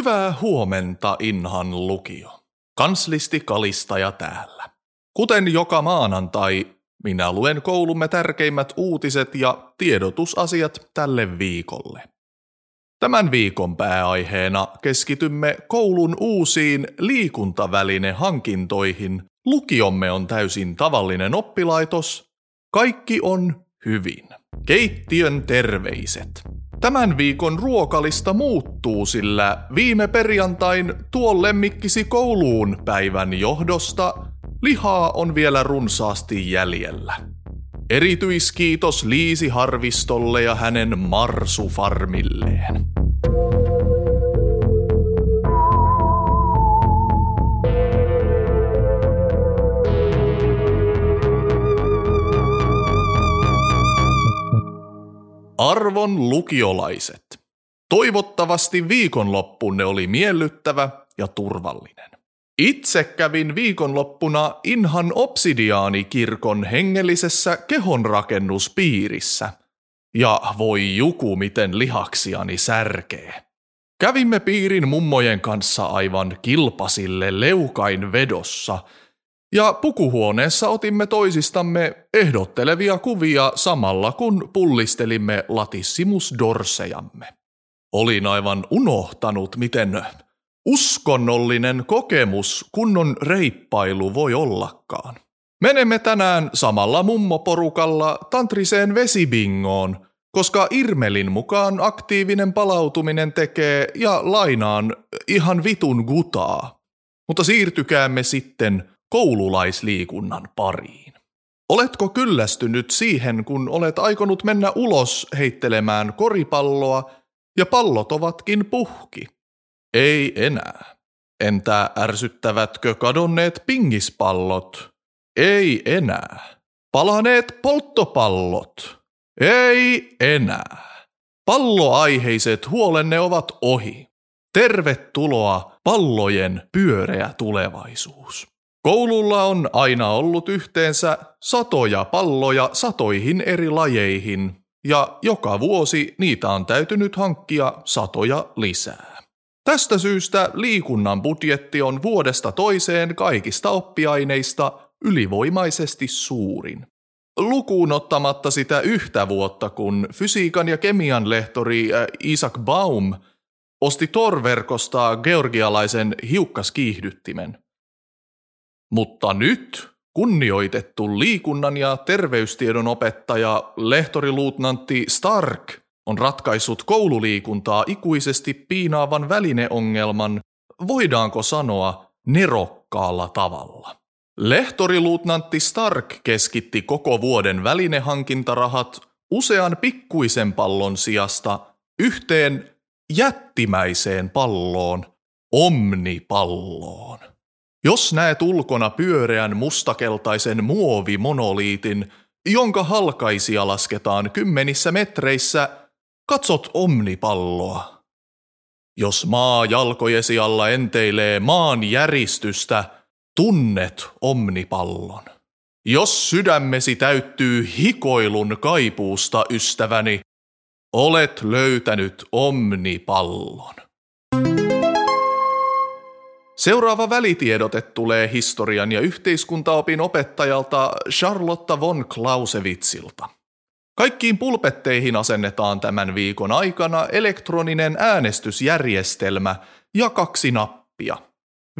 Hyvää huomenta, Inhan lukio. Kanslisti Kalistaja täällä. Kuten joka maanantai, minä luen koulumme tärkeimmät uutiset ja tiedotusasiat tälle viikolle. Tämän viikon pääaiheena keskitymme koulun uusiin liikuntavälinehankintoihin. Lukiomme on täysin tavallinen oppilaitos. Kaikki on hyvin. Keittiön terveiset. Tämän viikon ruokalista muuttuu, sillä viime perjantain tuon lemmikkisi kouluun päivän johdosta lihaa on vielä runsaasti jäljellä. Erityiskiitos Liisi Harvistolle ja hänen marsufarmilleen. Arvon lukiolaiset, toivottavasti viikonloppunne oli miellyttävä ja turvallinen. Itse kävin viikonloppuna Inhan Obsidiaanikirkon hengellisessä kehonrakennuspiirissä. Ja voi juku, miten lihaksiani särkee. Kävimme piirin mummojen kanssa aivan kilpasille leukain vedossa – ja pukuhuoneessa otimme toisistamme ehdottelevia kuvia samalla kun pullistelimme latissimus dorsejamme. Olin aivan unohtanut, miten uskonnollinen kokemus kunnon reippailu voi ollakaan. Menemme tänään samalla mummoporukalla tantriseen vesibingoon, koska Irmelin mukaan aktiivinen palautuminen tekee ja lainaan ihan vitun gutaa. Mutta siirtykäämme sitten koululaisliikunnan pariin. Oletko kyllästynyt siihen, kun olet aikonut mennä ulos heittelemään koripalloa ja pallot ovatkin puhki? Ei enää. Entä ärsyttävätkö kadonneet pingispallot? Ei enää. Palaneet polttopallot? Ei enää. Palloaiheiset huolenne ovat ohi. Tervetuloa pallojen pyöreä tulevaisuus. Koululla on aina ollut yhteensä satoja palloja satoihin eri lajeihin, ja joka vuosi niitä on täytynyt hankkia satoja lisää. Tästä syystä liikunnan budjetti on vuodesta toiseen kaikista oppiaineista ylivoimaisesti suurin. Lukuun ottamatta sitä yhtä vuotta, kun fysiikan ja kemian lehtori äh, Isaac Baum osti torverkosta georgialaisen hiukkaskiihdyttimen – mutta nyt kunnioitettu liikunnan ja terveystiedon opettaja lehtoriluutnantti Stark on ratkaissut koululiikuntaa ikuisesti piinaavan välineongelman, voidaanko sanoa, nerokkaalla tavalla. Lehtoriluutnantti Stark keskitti koko vuoden välinehankintarahat usean pikkuisen pallon sijasta yhteen jättimäiseen palloon, omnipalloon. Jos näet ulkona pyöreän mustakeltaisen muovimonoliitin, jonka halkaisia lasketaan kymmenissä metreissä, katsot omnipalloa. Jos maa jalkojesi alla enteilee maan järistystä, tunnet omnipallon. Jos sydämesi täyttyy hikoilun kaipuusta, ystäväni, olet löytänyt omnipallon. Seuraava välitiedote tulee historian ja yhteiskuntaopin opettajalta Charlotta von Clausewitzilta. Kaikkiin pulpetteihin asennetaan tämän viikon aikana elektroninen äänestysjärjestelmä ja kaksi nappia.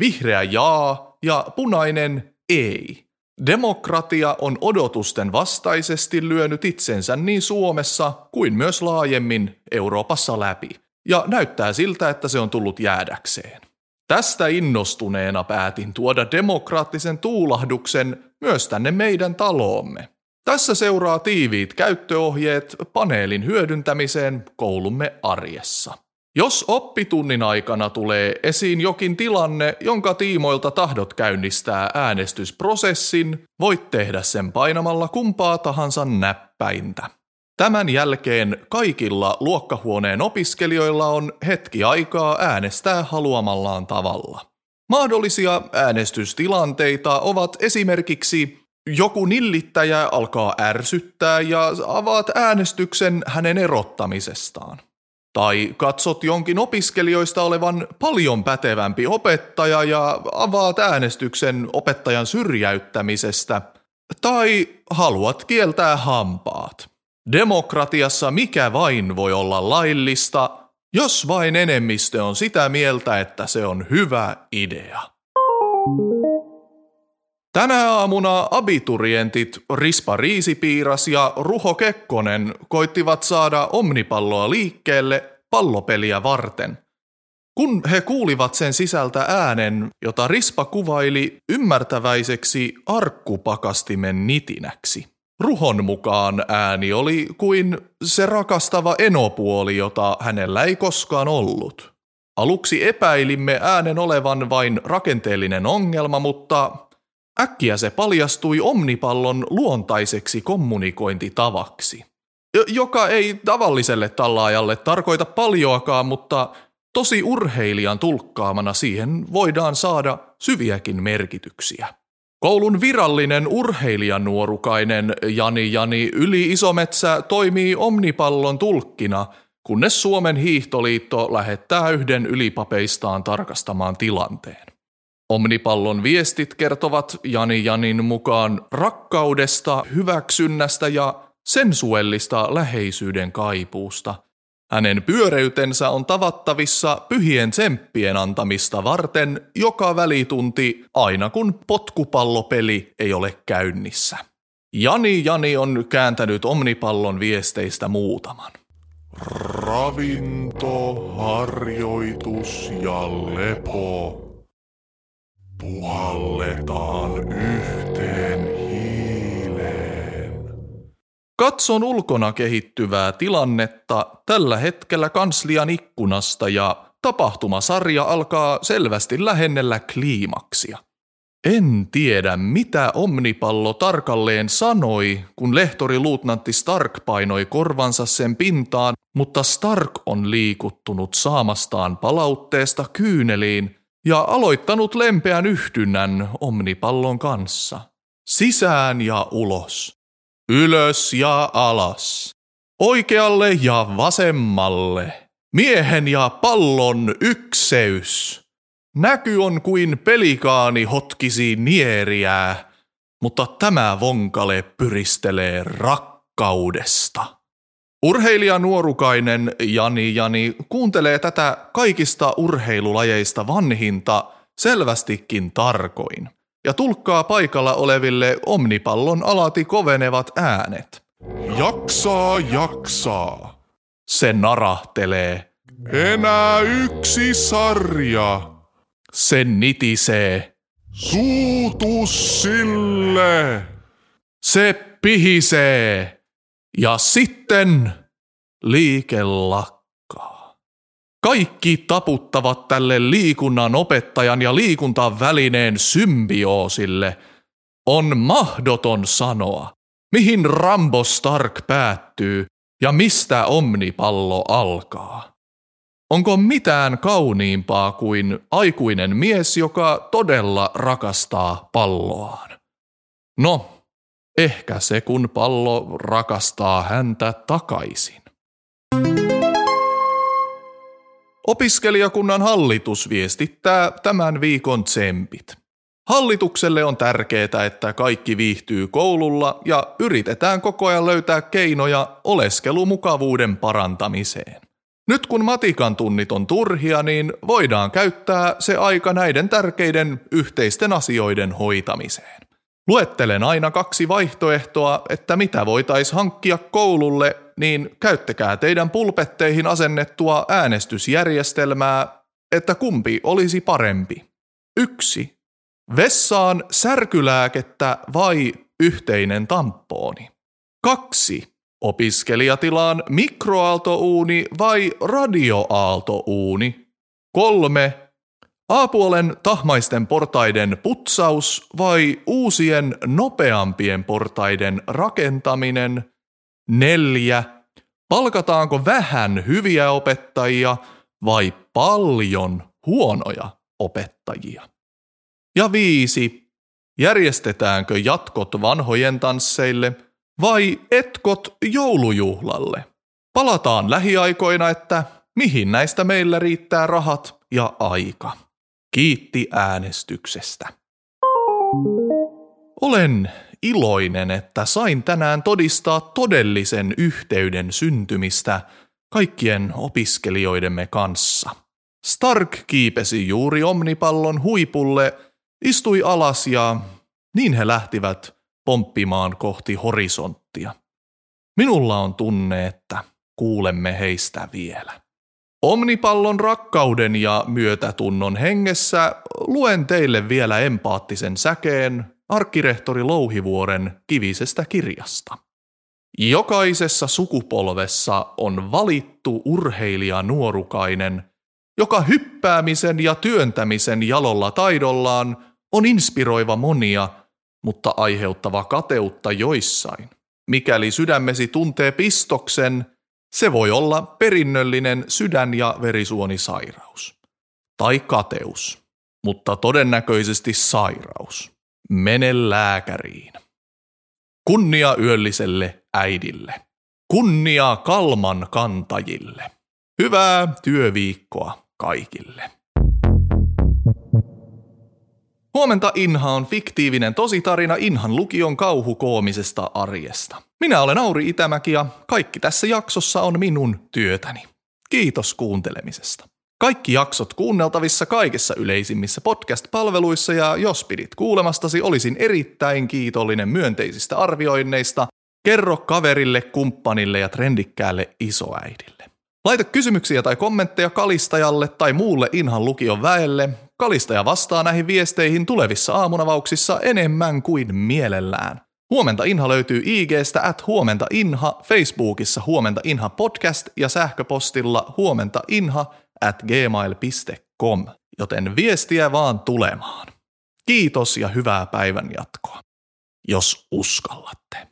Vihreä jaa ja punainen ei. Demokratia on odotusten vastaisesti lyönyt itsensä niin Suomessa kuin myös laajemmin Euroopassa läpi, ja näyttää siltä, että se on tullut jäädäkseen. Tästä innostuneena päätin tuoda demokraattisen tuulahduksen myös tänne meidän taloomme. Tässä seuraa tiiviit käyttöohjeet paneelin hyödyntämiseen koulumme arjessa. Jos oppitunnin aikana tulee esiin jokin tilanne, jonka tiimoilta tahdot käynnistää äänestysprosessin, voit tehdä sen painamalla kumpaa tahansa näppäintä. Tämän jälkeen kaikilla luokkahuoneen opiskelijoilla on hetki aikaa äänestää haluamallaan tavalla. Mahdollisia äänestystilanteita ovat esimerkiksi joku nillittäjä alkaa ärsyttää ja avaat äänestyksen hänen erottamisestaan. Tai katsot jonkin opiskelijoista olevan paljon pätevämpi opettaja ja avaat äänestyksen opettajan syrjäyttämisestä. Tai haluat kieltää hampaat. Demokratiassa mikä vain voi olla laillista, jos vain enemmistö on sitä mieltä, että se on hyvä idea. Tänä aamuna abiturientit Rispa Riisipiiras ja Ruho Kekkonen koittivat saada omnipalloa liikkeelle pallopeliä varten. Kun he kuulivat sen sisältä äänen, jota Rispa kuvaili ymmärtäväiseksi arkkupakastimen nitinäksi. Ruhon mukaan ääni oli kuin se rakastava enopuoli, jota hänellä ei koskaan ollut. Aluksi epäilimme äänen olevan vain rakenteellinen ongelma, mutta Äkkiä se paljastui omnipallon luontaiseksi kommunikointitavaksi, joka ei tavalliselle tallaajalle tarkoita paljoakaan, mutta tosi urheilijan tulkkaamana siihen voidaan saada syviäkin merkityksiä. Koulun virallinen urheilijanuorukainen Jani Jani Yli Isometsä toimii omnipallon tulkkina, kunnes Suomen hiihtoliitto lähettää yhden ylipapeistaan tarkastamaan tilanteen. Omnipallon viestit kertovat Jani Janin mukaan rakkaudesta, hyväksynnästä ja sensuellista läheisyyden kaipuusta. Hänen pyöreytensä on tavattavissa pyhien tsemppien antamista varten joka välitunti aina kun potkupallopeli ei ole käynnissä. Jani Jani on kääntänyt Omnipallon viesteistä muutaman. Ravinto, harjoitus ja lepo Puhalletaan Katson ulkona kehittyvää tilannetta tällä hetkellä kanslian ikkunasta ja tapahtumasarja alkaa selvästi lähennellä kliimaksia. En tiedä, mitä Omnipallo tarkalleen sanoi, kun lehtori luutnantti Stark painoi korvansa sen pintaan, mutta Stark on liikuttunut saamastaan palautteesta kyyneliin ja aloittanut lempeän yhdynnän omnipallon kanssa. Sisään ja ulos. Ylös ja alas. Oikealle ja vasemmalle. Miehen ja pallon ykseys. Näky on kuin pelikaani hotkisi nieriää, mutta tämä vonkale pyristelee rakkaudesta. Urheilija nuorukainen Jani Jani kuuntelee tätä kaikista urheilulajeista vanhinta selvästikin tarkoin ja tulkkaa paikalla oleville omnipallon alati kovenevat äänet. Jaksaa, jaksaa. Se narahtelee. Enää yksi sarja. Se nitisee. Suutus sille. Se pihisee. Ja sitten liike lakkaa. Kaikki taputtavat tälle liikunnan opettajan ja liikuntaan välineen symbioosille. On mahdoton sanoa, mihin Rambo Stark päättyy ja mistä omnipallo alkaa. Onko mitään kauniimpaa kuin aikuinen mies, joka todella rakastaa palloaan? No, Ehkä se, kun pallo rakastaa häntä takaisin. Opiskelijakunnan hallitus viestittää tämän viikon tsempit. Hallitukselle on tärkeää, että kaikki viihtyy koululla ja yritetään koko ajan löytää keinoja oleskelumukavuuden parantamiseen. Nyt kun matikan tunnit on turhia, niin voidaan käyttää se aika näiden tärkeiden yhteisten asioiden hoitamiseen. Luettelen aina kaksi vaihtoehtoa, että mitä voitaisiin hankkia koululle, niin käyttäkää teidän pulpetteihin asennettua äänestysjärjestelmää, että kumpi olisi parempi. Yksi. Vessaan särkylääkettä vai yhteinen tampooni. Kaksi. Opiskelijatilaan mikroaaltouuni vai radioaaltouuni. Kolme. A-puolen tahmaisten portaiden putsaus vai uusien nopeampien portaiden rakentaminen? Neljä. Palkataanko vähän hyviä opettajia vai paljon huonoja opettajia? Ja viisi. Järjestetäänkö jatkot vanhojen tansseille vai etkot joulujuhlalle? Palataan lähiaikoina, että mihin näistä meillä riittää rahat ja aika. Kiitti äänestyksestä. Olen iloinen, että sain tänään todistaa todellisen yhteyden syntymistä kaikkien opiskelijoidemme kanssa. Stark kiipesi juuri omnipallon huipulle, istui alas ja niin he lähtivät pomppimaan kohti horisonttia. Minulla on tunne, että kuulemme heistä vielä. Omnipallon rakkauden ja myötätunnon hengessä luen teille vielä empaattisen säkeen arkkirehtori Louhivuoren kivisestä kirjasta. Jokaisessa sukupolvessa on valittu urheilija nuorukainen, joka hyppäämisen ja työntämisen jalolla taidollaan on inspiroiva monia, mutta aiheuttava kateutta joissain. Mikäli sydämesi tuntee pistoksen, se voi olla perinnöllinen sydän- ja verisuonisairaus. Tai kateus, mutta todennäköisesti sairaus. Mene lääkäriin. Kunnia yölliselle äidille. Kunnia kalman kantajille. Hyvää työviikkoa kaikille. Huomenta Inha on fiktiivinen tositarina Inhan lukion kauhukoomisesta arjesta. Minä olen Auri Itämäki ja kaikki tässä jaksossa on minun työtäni. Kiitos kuuntelemisesta. Kaikki jaksot kuunneltavissa kaikissa yleisimmissä podcast-palveluissa ja jos pidit kuulemastasi, olisin erittäin kiitollinen myönteisistä arvioinneista. Kerro kaverille, kumppanille ja trendikkäälle isoäidille. Laita kysymyksiä tai kommentteja Kalistajalle tai muulle Inhan lukion väelle. Kalistaja vastaa näihin viesteihin tulevissa aamunavauksissa enemmän kuin mielellään. Huomenta Inha löytyy IGstä at huomenta Inha, Facebookissa huomenta Inha podcast ja sähköpostilla huomenta Inha at gmail.com, joten viestiä vaan tulemaan. Kiitos ja hyvää päivän jatkoa, jos uskallatte.